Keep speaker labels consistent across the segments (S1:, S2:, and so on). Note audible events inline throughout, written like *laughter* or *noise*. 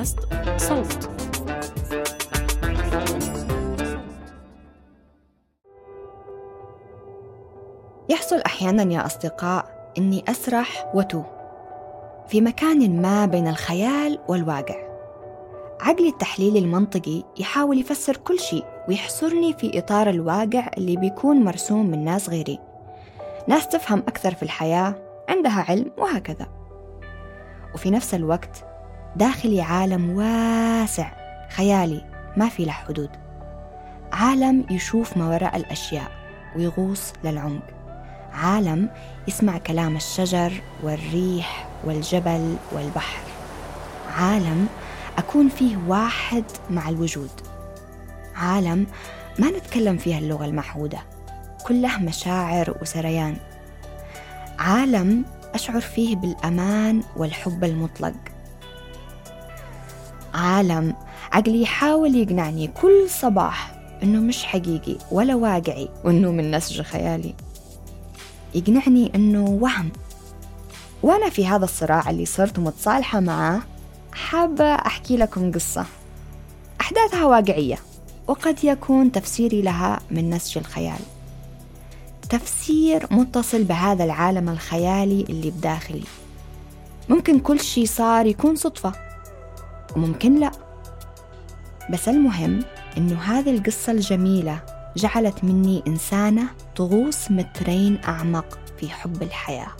S1: بودكاست صوت.
S2: يحصل أحيانا يا أصدقاء إني أسرح وتوه. في مكان ما بين الخيال والواقع. عقلي التحليلي المنطقي يحاول يفسر كل شيء ويحصرني في إطار الواقع اللي بيكون مرسوم من ناس غيري. ناس تفهم أكثر في الحياة عندها علم وهكذا. وفي نفس الوقت داخلي عالم واسع. خيالي ما في له حدود. عالم يشوف ما وراء الأشياء ويغوص للعمق. عالم يسمع كلام الشجر والريح والجبل والبحر. عالم أكون فيه واحد مع الوجود. عالم ما نتكلم فيها اللغة المعهودة كله مشاعر وسريان. عالم أشعر فيه بالأمان والحب المطلق. عالم. عقلي يحاول يقنعني كل صباح إنه مش حقيقي ولا واقعي وإنه من نسج خيالي. يقنعني إنه وهم. وأنا في هذا الصراع اللي صرت متصالحة معاه حابة أحكي لكم قصة. أحداثها واقعية وقد يكون تفسيري لها من نسج الخيال. تفسير متصل بهذا العالم الخيالي اللي بداخلي. ممكن كل شي صار يكون صدفة. وممكن لا. بس المهم إنه هذه القصة الجميلة جعلت مني إنسانة تغوص مترين أعمق في حب الحياة.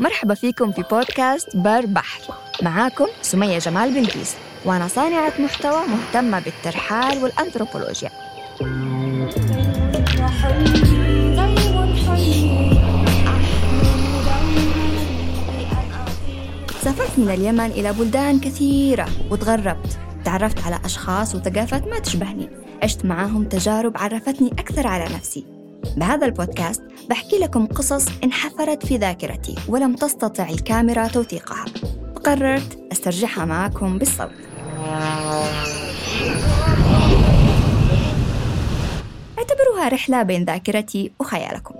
S2: مرحبا فيكم في بودكاست بر بحر. معاكم سمية جمال بنكيس وأنا صانعة محتوى مهتمة بالترحال والأنثروبولوجيا. سافرت من اليمن إلى بلدان كثيرة وتغربت. تعرفت على أشخاص وثقافات ما تشبهني. عشت معاهم تجارب عرفتني أكثر على نفسي. بهذا البودكاست بحكي لكم قصص انحفرت في ذاكرتي ولم تستطع الكاميرا توثيقها. فقررت أسترجعها معكم بالصوت. اعتبروها رحلة بين ذاكرتي وخيالكم.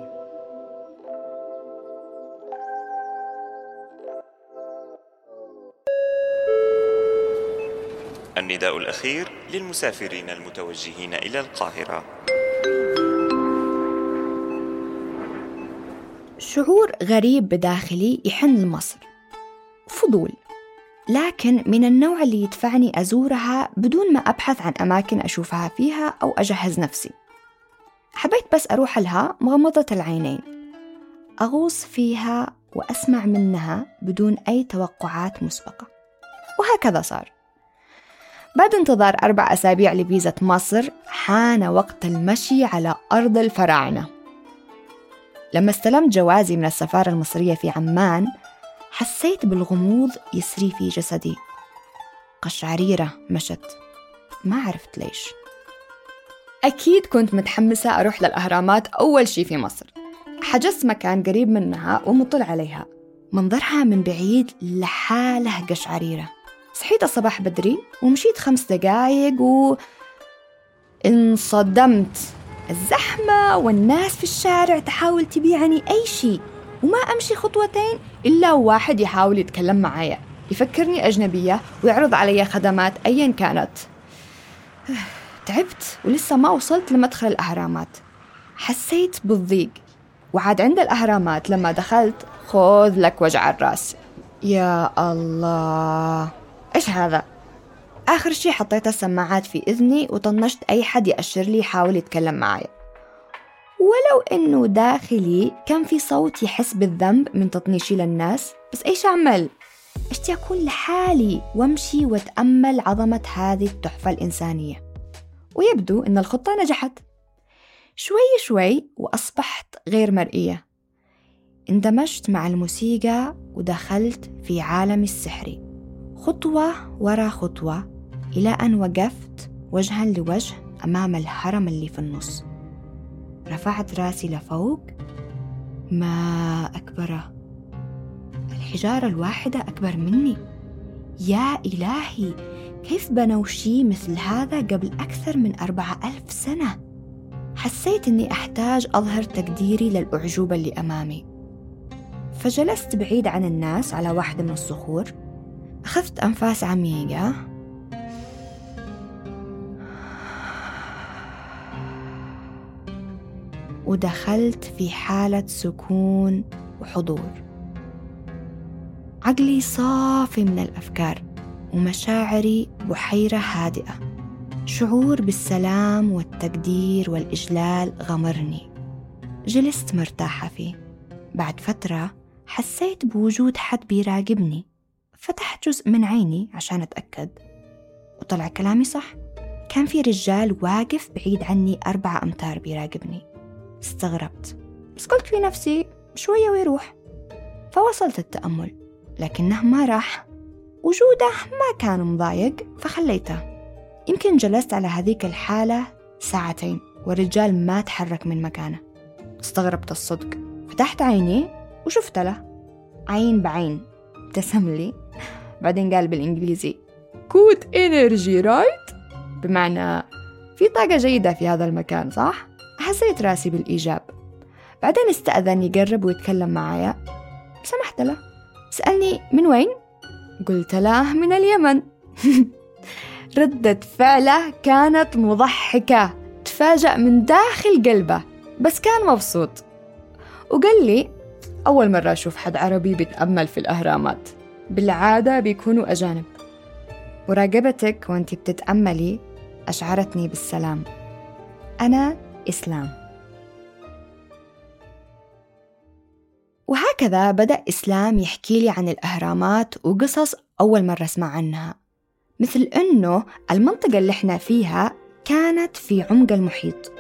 S3: النداء الأخير للمسافرين المتوجهين إلى القاهرة.
S2: شعور غريب بداخلي يحن لمصر فضول. لكن من النوع اللي يدفعني أزورها بدون ما أبحث عن أماكن أشوفها فيها أو أجهز نفسي. حبيت بس أروح لها مغمضة العينين. أغوص فيها وأسمع منها بدون أي توقعات مسبقة. وهكذا صار. بعد انتظار أربع أسابيع لفيزا مصر حان وقت المشي على أرض الفراعنة. لما استلمت جوازي من السفارة المصرية في عمان حسيت بالغموض يسري في جسدي. قشعريرة مشت. ما عرفت ليش. أكيد كنت متحمسة أروح للأهرامات أول شي في مصر. حجزت مكان قريب منها ومطل عليها. منظرها من بعيد لحالة قشعريرة. صحيت الصباح بدري ومشيت خمس دقايق و انصدمت. الزحمة والناس في الشارع تحاول تبيعني أي شيء وما أمشي خطوتين إلا واحد يحاول يتكلم معايا يفكرني أجنبية ويعرض علي خدمات أيا كانت. *sighs* تعبت ولسه ما وصلت لمدخل الأهرامات. حسيت بالضيق وعاد عند الأهرامات لما دخلت خذ لك وجع الرأس. يا الله. إيش هذا؟ آخر شي حطيت السماعات في إذني وطنشت أي حد يأشر لي يحاول يتكلم معايا. ولو إنه داخلي كان في صوت يحس بالذنب من تطنيشي للناس بس إيش أعمل؟ اشتي أكون لحالي وأمشي وأتأمل عظمة هذه التحفة الإنسانية؟ ويبدو إن الخطة نجحت. شوي شوي وأصبحت غير مرئية. اندمجت مع الموسيقى ودخلت في عالمي السحري. خطوة ورا خطوة إلى أن وقفت وجها لوجه أمام الهرم اللي في النص. رفعت رأسي لفوق. ما أكبره الحجارة الواحدة أكبر مني. يا إلهي كيف بنوا شي مثل هذا قبل أكثر من أربعة ألف سنة؟ حسيت أني أحتاج أظهر تقديري للأعجوبة اللي أمامي. فجلست بعيد عن الناس على واحدة من الصخور. أخذت أنفاس عميقة. ودخلت في حالة سكون وحضور. عقلي صافي من الأفكار ومشاعري بحيرة هادئة. شعور بالسلام والتقدير والإجلال غمرني. جلست مرتاحة فيه. بعد فترة حسيت بوجود حد بيراقبني. فتحت جزء من عيني عشان أتأكد. وطلع كلامي صح. كان في رجال واقف بعيد عني أربعة أمتار بيراقبني. استغربت. بس قلت في نفسي شوية ويروح. فوصلت التأمل. لكنه ما راح. وجوده ما كان مضايق فخليته. يمكن جلست على هذيك الحالة ساعتين والرجال ما تحرك من مكانه. استغربت الصدق. فتحت عيني وشفت له. عين بعين. ابتسم لي. بعدين قال بالإنجليزي. good energy right بمعنى في طاقة جيدة في هذا المكان صح؟ هزيت راسي بالإيجاب. بعدين استأذن يقرب ويتكلم معايا. سمحت له. سألني من وين؟ قلت له من اليمن. *laughs* ردة فعله كانت مضحكة. تفاجأ من داخل قلبه بس كان مبسوط. وقال لي أول مرة أشوف حد عربي بيتأمل في الأهرامات. بالعادة بيكونوا أجانب. مراقبتك وأنت بتتأملي أشعرتني بالسلام. أنا إسلام. وهكذا بدأ إسلام يحكي لي عن الأهرامات وقصص أول مرة أسمع عنها مثل أنه المنطقة اللي إحنا فيها كانت في عمق المحيط.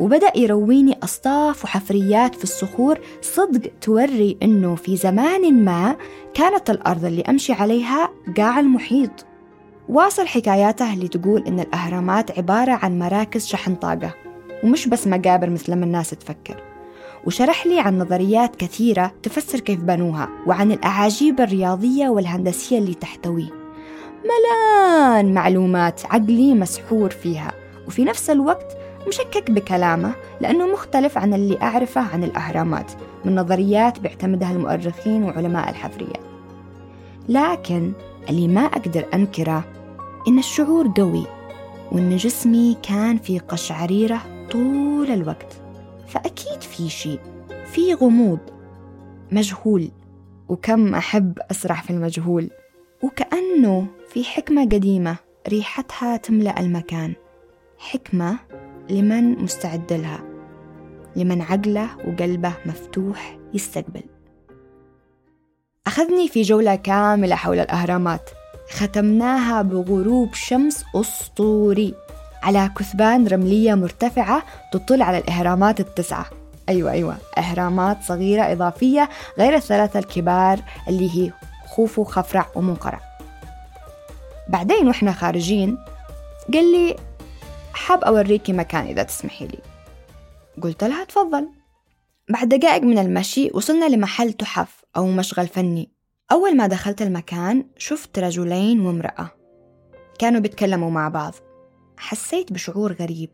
S2: وبدأ يرويني أصطاف وحفريات في الصخور صدق توري أنه في زمان ما كانت الأرض اللي أمشي عليها قاع المحيط. واصل حكاياته اللي تقول إن الأهرامات عبارة عن مراكز شحن طاقة ومش بس مقابر مثل ما الناس تفكر. وشرح لي عن نظريات كثيرة تفسر كيف بنوها وعن الأعاجيب الرياضية والهندسية اللي تحتويه ملان معلومات عقلي مسحور فيها وفي نفس الوقت مشكك بكلامه لأنه مختلف عن اللي أعرفه عن الأهرامات من نظريات بيعتمدها المؤرخين وعلماء الحفريات لكن اللي ما أقدر أنكره إن الشعور قوي وإن جسمي كان في قشعريرة طول الوقت. فأكيد في شيء في غموض مجهول وكم أحب أسرح في المجهول. وكأنه في حكمة قديمة ريحتها تملأ المكان. حكمة لمن مستعد لها لمن عقله وقلبه مفتوح يستقبل. أخذني في جولة كاملة حول الأهرامات. ختمناها بغروب شمس أسطوري على كثبان رملية مرتفعة تطل على الإهرامات التسعة. أيوة أيوة إهرامات صغيرة إضافية غير الثلاثة الكبار اللي هي خوفو خفرع ومنقرع. بعدين وإحنا خارجين قال لي حاب أوريكي مكان إذا تسمحي لي. قلت لها تفضل. بعد دقائق من المشي وصلنا لمحل تحف أو مشغل فني. أول ما دخلت المكان شفت رجلين وامرأة. كانوا بيتكلموا مع بعض. حسيت بشعور غريب.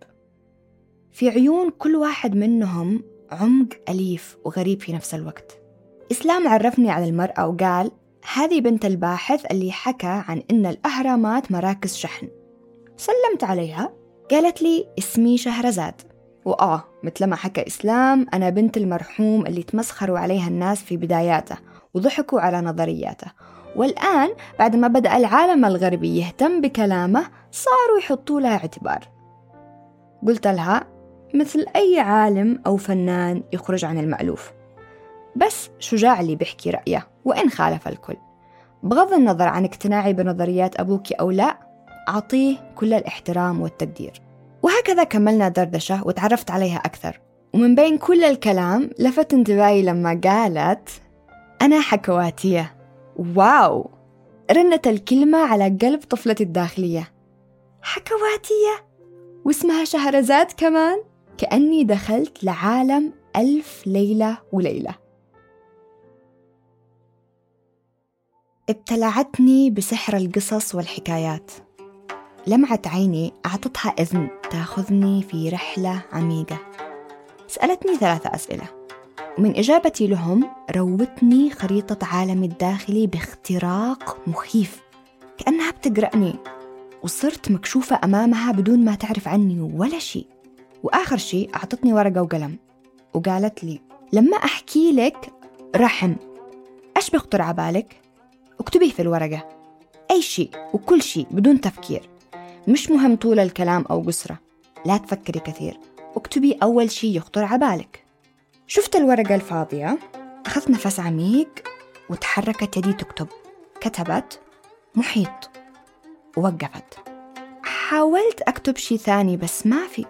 S2: في عيون كل واحد منهم عمق أليف وغريب في نفس الوقت. إسلام عرفني على المرأة وقال هذه بنت الباحث اللي حكى عن إن الأهرامات مراكز شحن. سلمت عليها. قالت لي اسمي شهرزاد. وآه مثل ما حكى إسلام أنا بنت المرحوم اللي تمسخروا عليها الناس في بداياته وضحكوا على نظرياته. والآن بعد ما بدأ العالم الغربي يهتم بكلامه صاروا يحطوا لها اعتبار. قلت لها مثل أي عالم أو فنان يخرج عن المألوف. بس شجاع اللي بيحكي رأيه وإن خالف الكل. بغض النظر عن اقتناعي بنظريات أبوك أو لا أعطيه كل الاحترام والتقدير. وهكذا كملنا دردشة وتعرفت عليها أكثر. ومن بين كل الكلام لفت انتباهي لما قالت أنا حكواتية. واو! رنت الكلمة على قلب طفلتي الداخلية. حكواتية؟ واسمها شهرزاد كمان. كأني دخلت لعالم ألف ليلة وليلة. ابتلعتني بسحر القصص والحكايات. لمعت عيني أعطتها إذن تأخذني في رحلة عميقة سألتني ثلاثة أسئلة. ومن إجابتي لهم روتني خريطة عالمي الداخلي باختراق مخيف. كأنها بتقرأني وصرت مكشوفة أمامها بدون ما تعرف عني ولا شيء. وآخر شيء أعطتني ورقة وقلم. وقالت لي لما أحكي لك رحم. إيش بيخطر على بالك؟ اكتبيه في الورقة. أي شيء وكل شيء بدون تفكير. مش مهم طول الكلام أو قصرة. لا تفكري كثير. اكتبي أول شيء يخطر على بالك. شفت الورقة الفاضية؟ أخذت نفس عميق وتحركت يدي تكتب. كتبت محيط ووقفت حاولت أكتب شي ثاني بس ما في.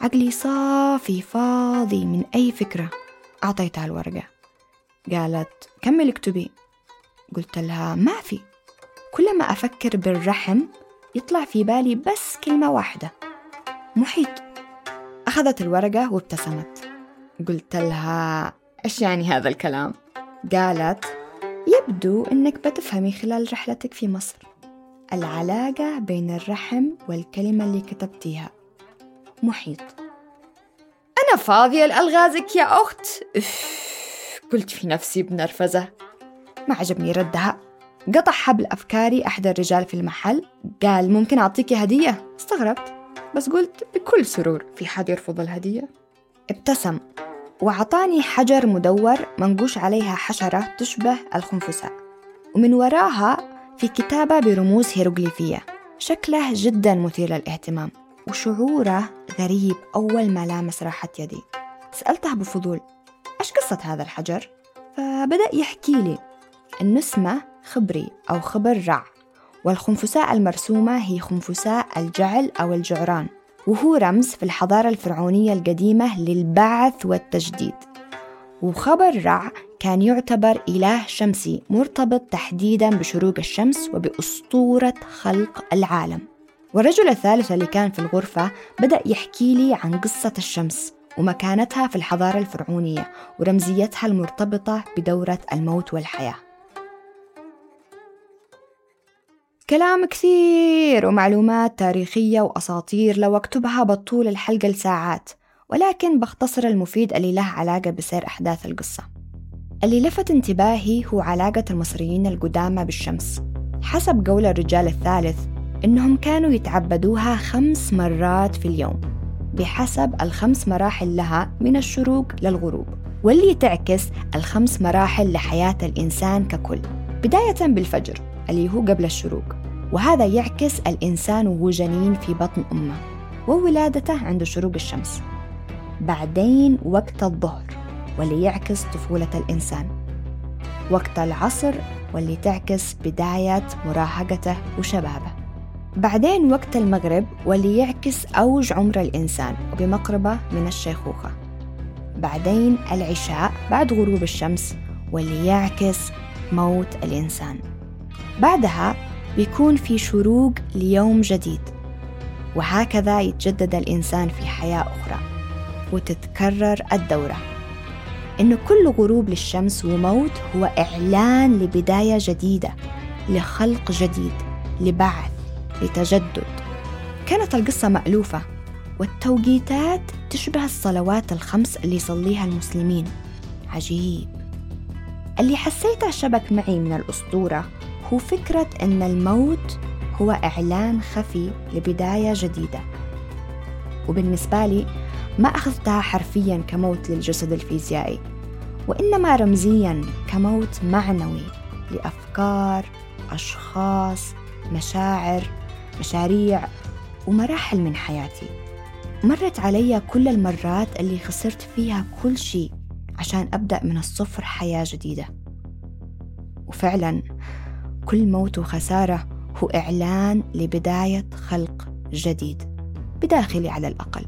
S2: عقلي صافي فاضي من أي فكرة. أعطيتها الورقة. قالت كمل اكتبي قلت لها ما في كل ما أفكر بالرحم يطلع في بالي بس كلمة واحدة. محيط. أخذت الورقة وابتسمت. قلت لها إيش يعني هذا الكلام؟ قالت يبدو إنك بتفهمي خلال رحلتك في مصر. العلاقة بين الرحم والكلمة اللي كتبتيها. محيط. أنا فاضية لألغازك يا أخت؟ قلت في نفسي بنرفزة. ما عجبني ردها. قطع حبل أفكاري أحد الرجال في المحل. قال ممكن أعطيكي هدية؟ استغربت بس قلت بكل سرور في حد يرفض الهدية؟ ابتسم وأعطاني حجر مدور منقوش عليها حشرة تشبه الخنفساء ومن وراها في كتابة برموز هيروغليفية. شكله جدا مثير للاهتمام وشعوره غريب أول ما لامس راحة يدي. سألته بفضول إيش قصة هذا الحجر؟ فبدأ يحكي لي إنه اسمه خبري أو خبر رع والخنفساء المرسومة هي خنفساء الجعل أو الجعران وهو رمز في الحضارة الفرعونية القديمة للبعث والتجديد. وخبر رع كان يعتبر إله شمسي مرتبط تحديدا بشروق الشمس وبأسطورة خلق العالم. والرجل الثالث اللي كان في الغرفة بدأ يحكي لي عن قصة الشمس ومكانتها في الحضارة الفرعونية ورمزيتها المرتبطة بدورة الموت والحياة. كلام كثير ومعلومات تاريخية وأساطير لو أكتبها بطول الحلقة لساعات ولكن بختصر المفيد اللي له علاقة بسير أحداث القصة. اللي لفت انتباهي هو علاقة المصريين القدامى بالشمس. حسب قول الرجال الثالث إنهم كانوا يتعبدوها خمس مرات في اليوم بحسب الخمس مراحل لها من الشروق للغروب واللي تعكس الخمس مراحل لحياة الإنسان ككل بداية بالفجر. اللي هو قبل الشروق. وهذا يعكس الإنسان وهو جنين في بطن أمه. وولادته عند شروق الشمس. بعدين وقت الظهر واللي يعكس طفولة الإنسان. وقت العصر واللي تعكس بداية مراهقته وشبابه. بعدين وقت المغرب واللي يعكس أوج عمر الإنسان وبمقربة من الشيخوخة. بعدين العشاء بعد غروب الشمس واللي يعكس موت الإنسان. بعدها بيكون في شروق ليوم جديد وهكذا يتجدد الإنسان في حياة أخرى وتتكرر الدورة. إن كل غروب للشمس وموت هو إعلان لبداية جديدة لخلق جديد لبعث لتجدد. كانت القصة مألوفة والتوقيتات تشبه الصلوات الخمس اللي يصليها المسلمين. عجيب. اللي حسيته شبك معي من الأسطورة هو فكرة أن الموت هو إعلان خفي لبداية جديدة. وبالنسبة لي ما أخذتها حرفيا كموت للجسد الفيزيائي وإنما رمزيا كموت معنوي لأفكار أشخاص مشاعر مشاريع ومراحل من حياتي. مرت علي كل المرات اللي خسرت فيها كل شيء عشان أبدأ من الصفر حياة جديدة. وفعلا كل موت وخسارة هو إعلان لبداية خلق جديد بداخلي على الأقل.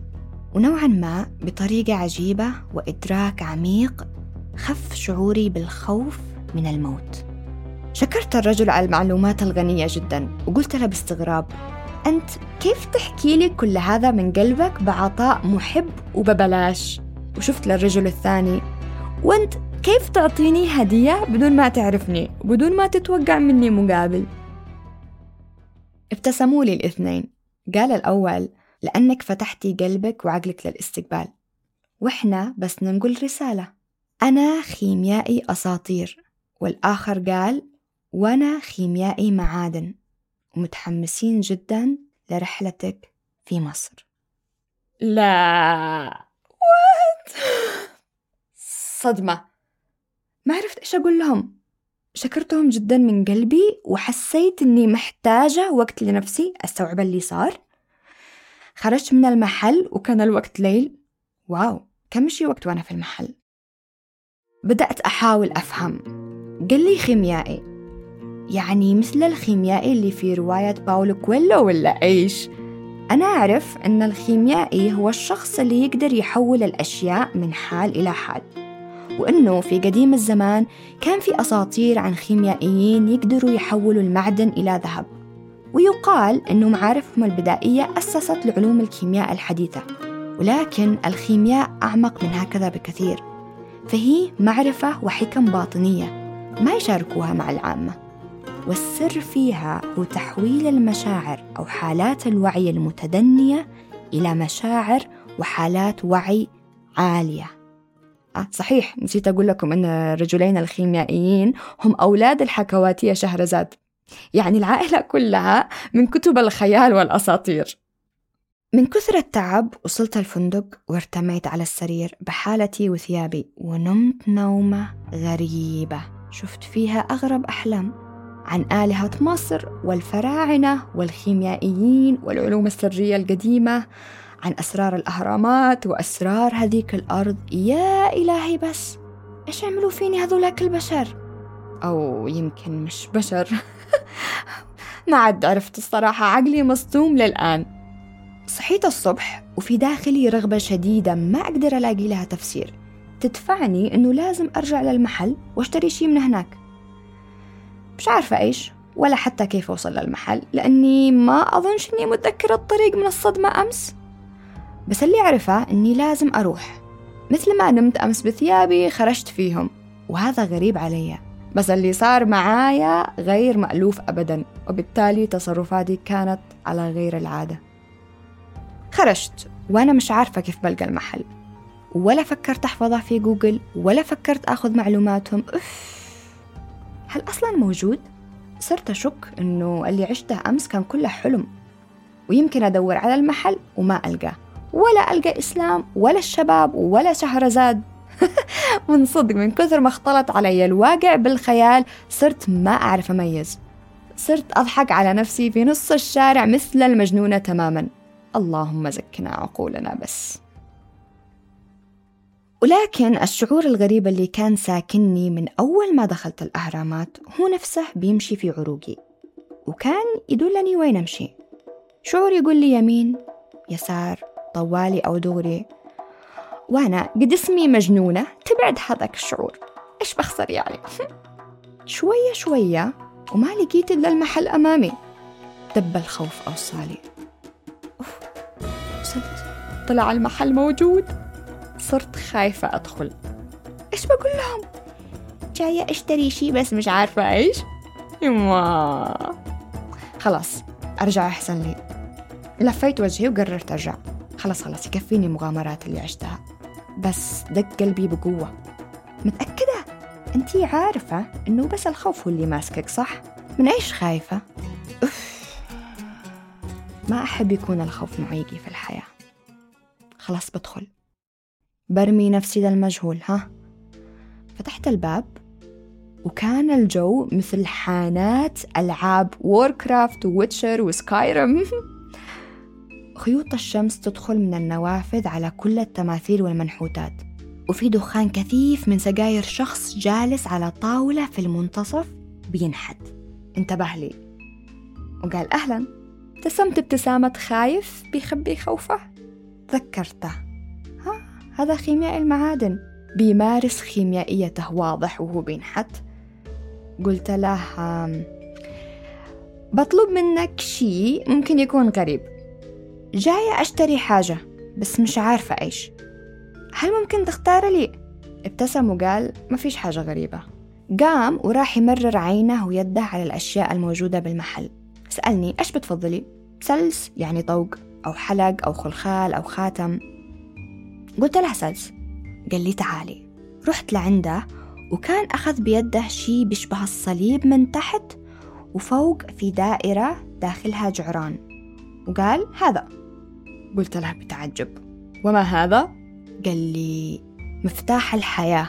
S2: ونوعا ما بطريقة عجيبة وإدراك عميق خف شعوري بالخوف من الموت. شكرت الرجل على المعلومات الغنية جدا وقلت له باستغراب أنت كيف تحكي لي كل هذا من قلبك بعطاء محب وببلاش؟ وشفت للرجل الثاني وأنت كيف تعطيني هدية بدون ما تعرفني وبدون ما تتوقع مني مقابل؟ ابتسموا لي الاثنين. قال الأول لأنك فتحتي قلبك وعقلك للاستقبال. وإحنا بس ننقل رسالة. أنا خيميائي أساطير. والآخر قال وأنا خيميائي معادن. ومتحمسين جدا لرحلتك في مصر. لا. وات صدمة. ما عرفت إيش أقول لهم. شكرتهم جدا من قلبي وحسيت إني محتاجة وقت لنفسي أستوعب اللي صار. خرجت من المحل وكان الوقت ليل. واو كم شي وقت وأنا في المحل. بدأت أحاول أفهم. قال لي خيميائي. يعني مثل الخيميائي اللي في رواية باولو كويلو ولا إيش؟ أنا أعرف أن الخيميائي هو الشخص اللي يقدر يحول الأشياء من حال إلى حال. وأنه في قديم الزمان كان في أساطير عن خيميائيين يقدروا يحولوا المعدن إلى ذهب. ويقال أنه معارفهم البدائية أسست لعلوم الكيمياء الحديثة ولكن الخيمياء أعمق من هكذا بكثير. فهي معرفة وحكم باطنية ما يشاركوها مع العامة. والسر فيها هو تحويل المشاعر أو حالات الوعي المتدنية إلى مشاعر وحالات وعي عالية. آه صحيح نسيت أقول لكم أن الرجلين الخيميائيين هم أولاد الحكواتية شهرزاد. يعني العائلة كلها من كتب الخيال والأساطير. من كثر التعب وصلت الفندق وارتميت على السرير بحالتي وثيابي ونمت نومة غريبة. شفت فيها أغرب أحلام. عن آلهة مصر والفراعنة والخيميائيين والعلوم السرية القديمة. عن أسرار الأهرامات وأسرار هذيك الأرض. يا إلهي بس إيش عملوا فيني هذولاك البشر؟ أو يمكن مش بشر. *laughs* ما عاد عرفت الصراحة عقلي مصدوم للآن. صحيت الصبح وفي داخلي رغبة شديدة ما أقدر ألاقي لها تفسير. تدفعني إنه لازم أرجع للمحل وأشتري شي من هناك. مش عارفة إيش ولا حتى كيف أوصل للمحل لأني ما أظنش إني متذكرة الطريق من الصدمة أمس. بس اللي أعرفه إني لازم أروح. مثل ما نمت أمس بثيابي خرجت فيهم. وهذا غريب علي. بس اللي صار معايا غير مألوف أبدا. وبالتالي تصرفاتي كانت على غير العادة. خرجت. وأنا مش عارفة كيف بلقى المحل. ولا فكرت أحفظها في جوجل. ولا فكرت أخذ معلوماتهم. أف هل أصلا موجود؟ صرت أشك إنه اللي عشته أمس كان كله حلم. ويمكن أدور على المحل وما ألقاه. ولا ألقى إسلام ولا الشباب ولا شهرزاد. *laughs* من صدق من كثر ما اختلط علي الواقع بالخيال صرت ما أعرف أميز. صرت أضحك على نفسي في نص الشارع مثل المجنونة تماما. اللهم زكنا عقولنا بس. ولكن الشعور الغريب اللي كان ساكنني من أول ما دخلت الأهرامات هو نفسه بيمشي في عروقي. وكان يدلني وين أمشي. شعور يقول لي يمين يسار طوالي أو دغري. وأنا قد اسمي مجنونة تبعد هذاك الشعور. إيش بخسر يعني؟ *laughs* شوية شوية وما لقيت إلا المحل أمامي. دب الخوف أوصالي. أوف. وصلت. طلع المحل موجود. صرت خايفة أدخل. إيش بقول لهم؟ جاية أشتري شي بس مش عارفة إيش. يما. خلاص أرجع أحسن لي. لفيت وجهي وقررت أرجع. خلاص خلاص يكفيني مغامرات اللي عشتها. بس دق قلبي بقوة. متأكدة؟ أنتي عارفة إنه بس الخوف هو اللي ماسكك صح؟ من إيش خايفة؟ أف. ما أحب يكون الخوف معيقي في الحياة. خلاص بدخل. برمي نفسي للمجهول ها؟ فتحت الباب وكان الجو مثل حانات ألعاب ووركرافت وويتشر وسكايرم خيوط الشمس تدخل من النوافذ على كل التماثيل والمنحوتات. وفي دخان كثيف من سجاير شخص جالس على طاولة في المنتصف بينحت. انتبه لي. وقال أهلا. ابتسمت ابتسامة خايف بيخبي خوفه. ذكرته. ها هذا خيميائي المعادن. بيمارس خيميائيته. واضح وهو بينحت. قلت له بطلب منك شيء ممكن يكون غريب جاية أشتري حاجة بس مش عارفة إيش. هل ممكن تختار لي؟ ابتسم وقال ما فيش حاجة غريبة. قام وراح يمرر عينه ويده على الأشياء الموجودة بالمحل. سألني إيش بتفضلي؟ سلس يعني طوق أو حلق أو خلخال أو خاتم؟ قلت له سلس. قال لي تعالي. رحت لعنده وكان أخذ بيده شي بيشبه الصليب من تحت وفوق في دائرة داخلها جعران. وقال هذا. قلت له بتعجب. وما هذا؟ قال لي مفتاح الحياة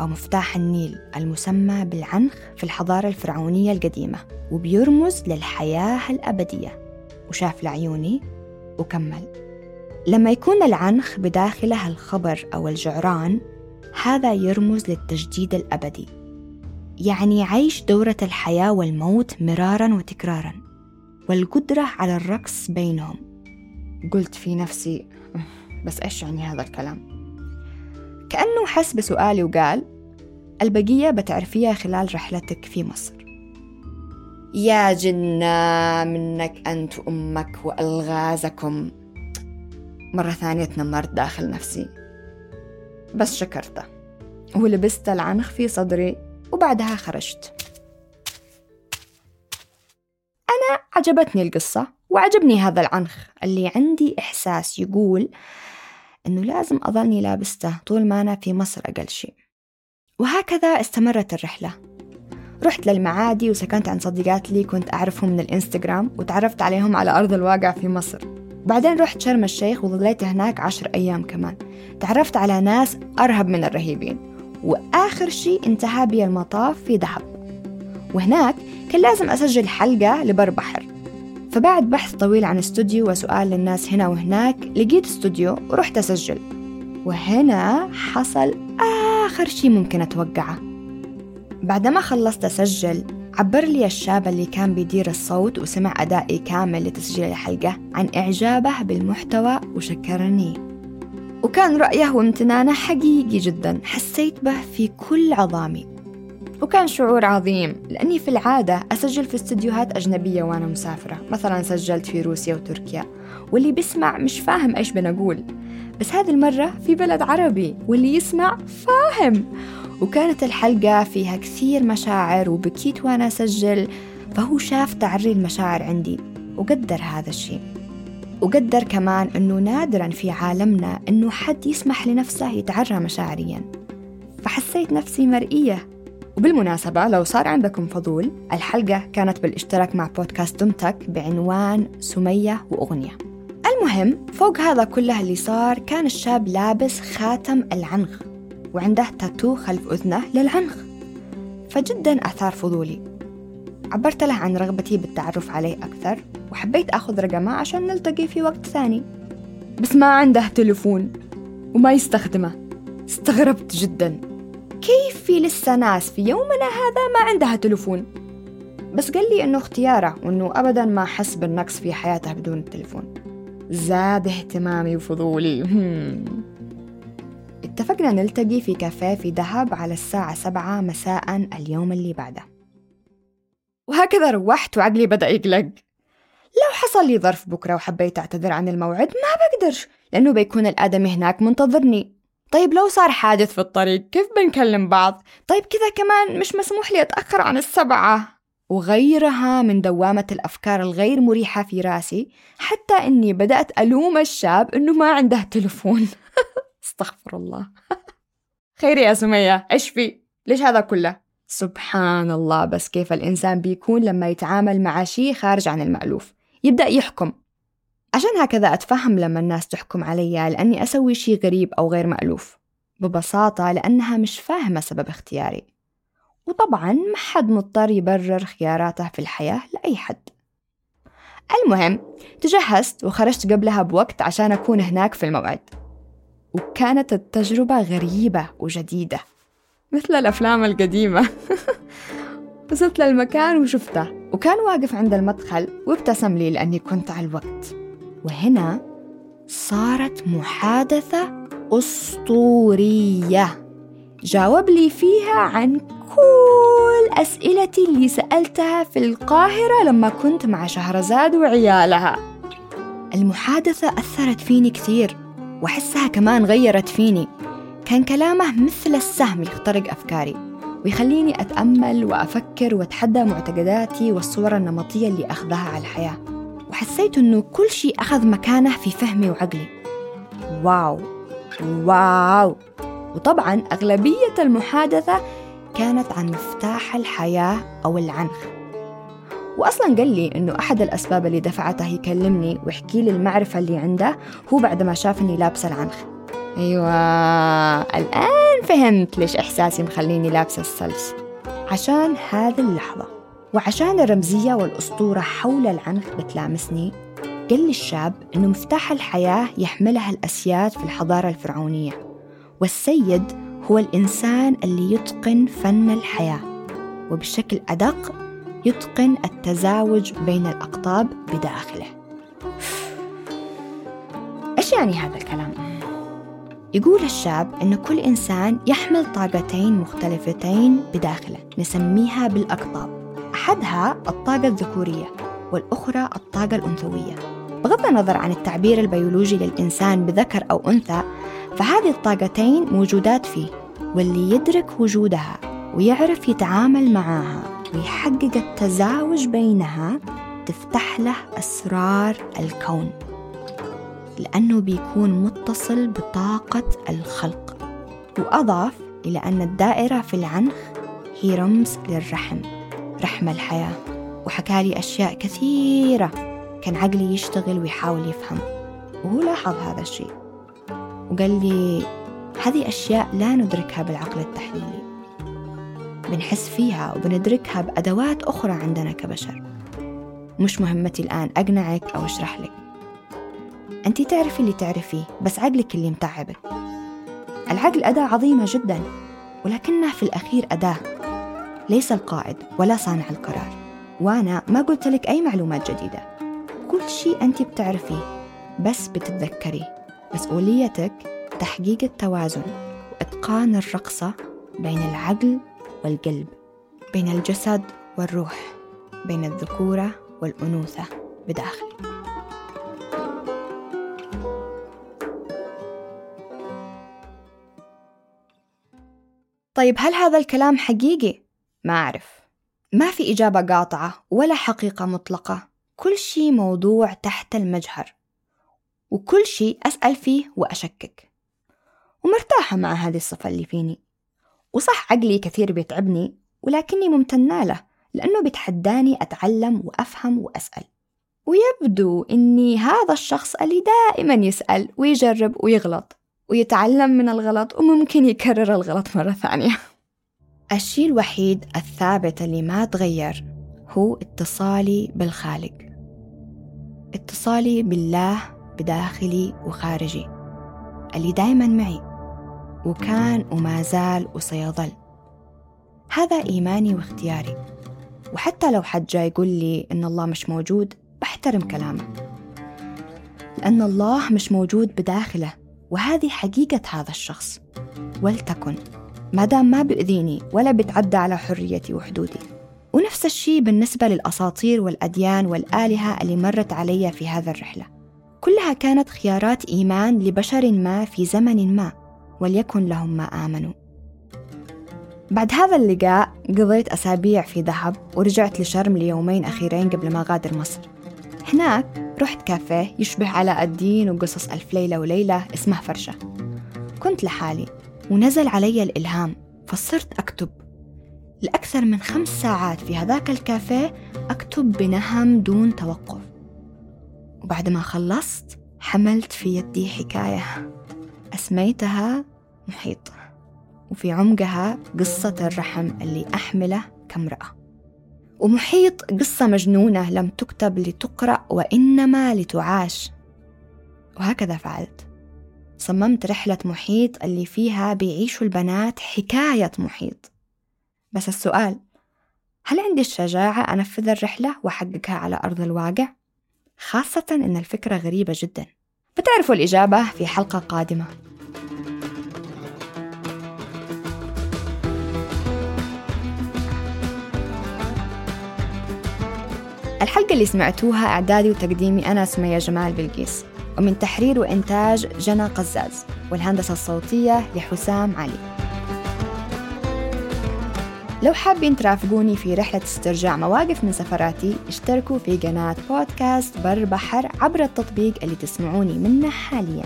S2: أو مفتاح النيل المسمى بالعنخ في الحضارة الفرعونية القديمة وبيرمز للحياة الأبدية. وشاف لعيوني وكمل. لما يكون العنخ بداخله الخبر أو الجعران هذا يرمز للتجديد الأبدي. يعني عيش دورة الحياة والموت مرارا وتكرارا والقدرة على الرقص بينهم. قلت في نفسي بس إيش يعني هذا الكلام؟ كأنه حس بسؤالي وقال البقية بتعرفيها خلال رحلتك في مصر. يا جنة منك أنت وأمك وألغازكم. مرة ثانية تنمرت داخل نفسي. بس شكرته. ولبست العنخ في صدري وبعدها خرجت. أنا عجبتني القصة. وعجبني هذا العنخ. اللي عندي إحساس يقول إنه لازم أظلني لابسته طول ما أنا في مصر أقل شيء وهكذا استمرت الرحلة. رحت للمعادي وسكنت عند صديقات لي كنت أعرفهم من الإنستغرام وتعرفت عليهم على أرض الواقع في مصر. بعدين رحت شرم الشيخ وظليت هناك عشر أيام كمان. تعرفت على ناس أرهب من الرهيبين. وآخر شيء انتهى بي المطاف في دهب. وهناك كان لازم أسجل حلقة لبر بحر. فبعد بحث طويل عن استوديو وسؤال للناس هنا وهناك لقيت استوديو ورحت أسجل. وهنا حصل آخر شي ممكن أتوقعه. بعدما خلصت أسجل عبر لي الشاب اللي كان بيدير الصوت وسمع أدائي كامل لتسجيل الحلقة عن إعجابه بالمحتوى وشكرني. وكان رأيه وامتنانه حقيقي جدا. حسيت به في كل عظامي. وكان شعور عظيم لأني في العادة أسجل في استديوهات أجنبية وأنا مسافرة مثلا سجلت في روسيا وتركيا واللي بيسمع مش فاهم إيش بنقول. بس هذه المرة في بلد عربي واللي يسمع فاهم. وكانت الحلقة فيها كثير مشاعر وبكيت وأنا أسجل فهو شاف تعري المشاعر عندي وقدر هذا الشيء. وقدر كمان أنه نادرا في عالمنا أنه حد يسمح لنفسه يتعرى مشاعريا. فحسيت نفسي مرئية وبالمناسبة لو صار عندكم فضول الحلقة كانت بالاشتراك مع بودكاست دمتك بعنوان سمية وأغنية. المهم فوق هذا كله اللي صار كان الشاب لابس خاتم العنخ وعنده تاتو خلف أذنه للعنخ. فجدا أثار فضولي. عبرت له عن رغبتي بالتعرف عليه أكثر وحبيت أخذ رقمه عشان نلتقي في وقت ثاني. بس ما عنده تلفون وما يستخدمه. استغربت جدا. كيف في لسه ناس في يومنا هذا ما عندها تلفون؟ بس قال لي إنه اختياره وإنه ابدا ما حس بالنقص في حياته بدون التلفون. زاد اهتمامي وفضولي. اتفقنا نلتقي في كافيه في دهب على الساعة سبعة مساء اليوم اللي بعده. وهكذا روحت وعقلي بدأ يقلق. لو حصل لي ظرف بكرة وحبيت أعتذر عن الموعد ما بقدرش لأنه بيكون الآدمي هناك منتظرني. طيب لو صار حادث في الطريق كيف بنكلم بعض؟ طيب كذا كمان مش مسموح لي أتأخر عن السبعة وغيرها من دوامة الأفكار الغير مريحة في راسي حتى إني بدأت ألوم الشاب إنه ما عنده تلفون *laughs* استغفر الله *laughs* خير يا سمية إيش في؟ ليش هذا كله؟ سبحان الله بس كيف الإنسان بيكون لما يتعامل مع شيء خارج عن المألوف يبدأ يحكم عشان هكذا أتفهم لما الناس تحكم علي لأني أسوي شيء غريب أو غير مألوف ببساطة لأنها مش فاهمة سبب اختياري. وطبعا ما حد مضطر يبرر خياراته في الحياة لأي حد. المهم تجهزت وخرجت قبلها بوقت عشان أكون هناك في الموعد. وكانت التجربة غريبة وجديدة مثل الأفلام القديمة. *laughs* وصلت للمكان وشفته وكان واقف عند المدخل وابتسم لي لأني كنت على الوقت. وهنا صارت محادثة أسطورية. جاوب لي فيها عن كل أسئلتي اللي سألتها في القاهرة لما كنت مع شهرزاد وعيالها. المحادثة أثرت فيني كثير وأحسها كمان غيرت فيني. كان كلامه مثل السهم يخترق أفكاري ويخليني أتأمل وأفكر وأتحدى معتقداتي والصور النمطية اللي أخذها على الحياة. وحسيت أنه كل شيء أخذ مكانه في فهمي وعقلي. واو واو. وطبعا أغلبية المحادثة كانت عن مفتاح الحياة أو العنخ. وأصلا قال لي إنه أحد الأسباب اللي دفعته يكلمني ويحكي لي المعرفة اللي عنده هو بعد ما شاف إني لابسة العنخ. أيوة الآن فهمت ليش إحساسي مخليني لابسة السلس. عشان هذه اللحظة. وعشان الرمزية والأسطورة حول العنخ بتلامسني قال الشاب إنه مفتاح الحياة يحملها الأسياد في الحضارة الفرعونية والسيد هو الإنسان اللي يتقن فن الحياة وبشكل أدق يتقن التزاوج بين الأقطاب بداخله إيش يعني هذا الكلام؟ يقول الشاب أن كل إنسان يحمل طاقتين مختلفتين بداخله نسميها بالأقطاب أحدها الطاقة الذكورية والأخرى الطاقة الأنثوية. بغض النظر عن التعبير البيولوجي للإنسان بذكر أو أنثى فهذه الطاقتين موجودات فيه واللي يدرك وجودها ويعرف يتعامل معها ويحقق التزاوج بينها تفتح له أسرار الكون لأنه بيكون متصل بطاقة الخلق وأضاف إلى أن الدائرة في العنخ هي رمز للرحم. رحم الحياة. وحكى لي أشياء كثيرة كان عقلي يشتغل ويحاول يفهم. وهو لاحظ هذا الشيء. وقال لي هذه أشياء لا ندركها بالعقل التحليلي. بنحس فيها وبندركها بأدوات أخرى عندنا كبشر. مش مهمتي الآن أقنعك أو أشرح لك. أنت تعرفي اللي تعرفيه بس عقلك اللي متعبك. العقل أداة عظيمة جدا ولكنها في الأخير أداة. ليس القائد ولا صانع القرار. وأنا ما قلت لك أي معلومات جديدة. كل شيء أنت بتعرفيه بس بتتذكريه مسؤوليتك تحقيق التوازن وإتقان الرقصة بين العقل والقلب بين الجسد والروح بين الذكورة والأنوثة بداخلك طيب هل هذا الكلام حقيقي؟ ما أعرف. ما في إجابة قاطعة ولا حقيقة مطلقة. كل شيء موضوع تحت المجهر. وكل شيء أسأل فيه وأشكك. ومرتاحة مع هذه الصفة اللي فيني. وصح عقلي كثير بيتعبني ولكني ممتنة له لأنه بيتحداني أتعلم وأفهم وأسأل. ويبدو إني هذا الشخص اللي دائما يسأل ويجرب ويغلط ويتعلم من الغلط وممكن يكرر الغلط مرة ثانية. الشيء الوحيد الثابت اللي ما تغير هو اتصالي بالخالق. اتصالي بالله بداخلي وخارجي اللي دايما معي وكان وما زال وسيظل. هذا إيماني واختياري. وحتى لو حد جاي يقول لي إن الله مش موجود بحترم كلامه. لأن الله مش موجود بداخله وهذه حقيقة هذا الشخص. ولتكن. ما دام ما بيؤذيني ولا بيتعدى على حريتي وحدودي. ونفس الشيء بالنسبة للأساطير والأديان والآلهة اللي مرت علي في هذا الرحلة. كلها كانت خيارات إيمان لبشر ما في زمن ما وليكن لهم ما آمنوا. بعد هذا اللقاء قضيت أسابيع في ذهب ورجعت لشرم ليومين أخيرين قبل ما غادر مصر. هناك رحت كافيه يشبه علاء الدين وقصص ألف ليلة وليلة اسمه فرشة. كنت لحالي. ونزل علي الإلهام فصرت أكتب. لأكثر من خمس ساعات في هذاك الكافيه أكتب بنهم دون توقف. وبعد ما خلصت حملت في يدي حكاية أسميتها محيط وفي عمقها قصة الرحم اللي أحمله كامرأة. ومحيط قصة مجنونة لم تكتب لتقرأ وإنما لتعاش. وهكذا فعلت. صممت رحلة محيط اللي فيها بيعيشوا البنات حكاية محيط. بس السؤال هل عندي الشجاعة أنفذ الرحلة وأحققها على أرض الواقع؟ خاصة إن الفكرة غريبة جدا. بتعرفوا الإجابة في حلقة قادمة. الحلقة اللي سمعتوها إعدادي وتقديمي أنا سمية جمال بلقيس. ومن تحرير وإنتاج جنى قزاز والهندسة الصوتية لحسام علي. لو حابين ترافقوني في رحلة استرجاع مواقف من سفراتي اشتركوا في قناة بودكاست بر بحر عبر التطبيق اللي تسمعوني منه حاليا.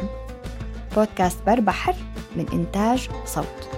S2: بودكاست بر بحر من إنتاج صوت.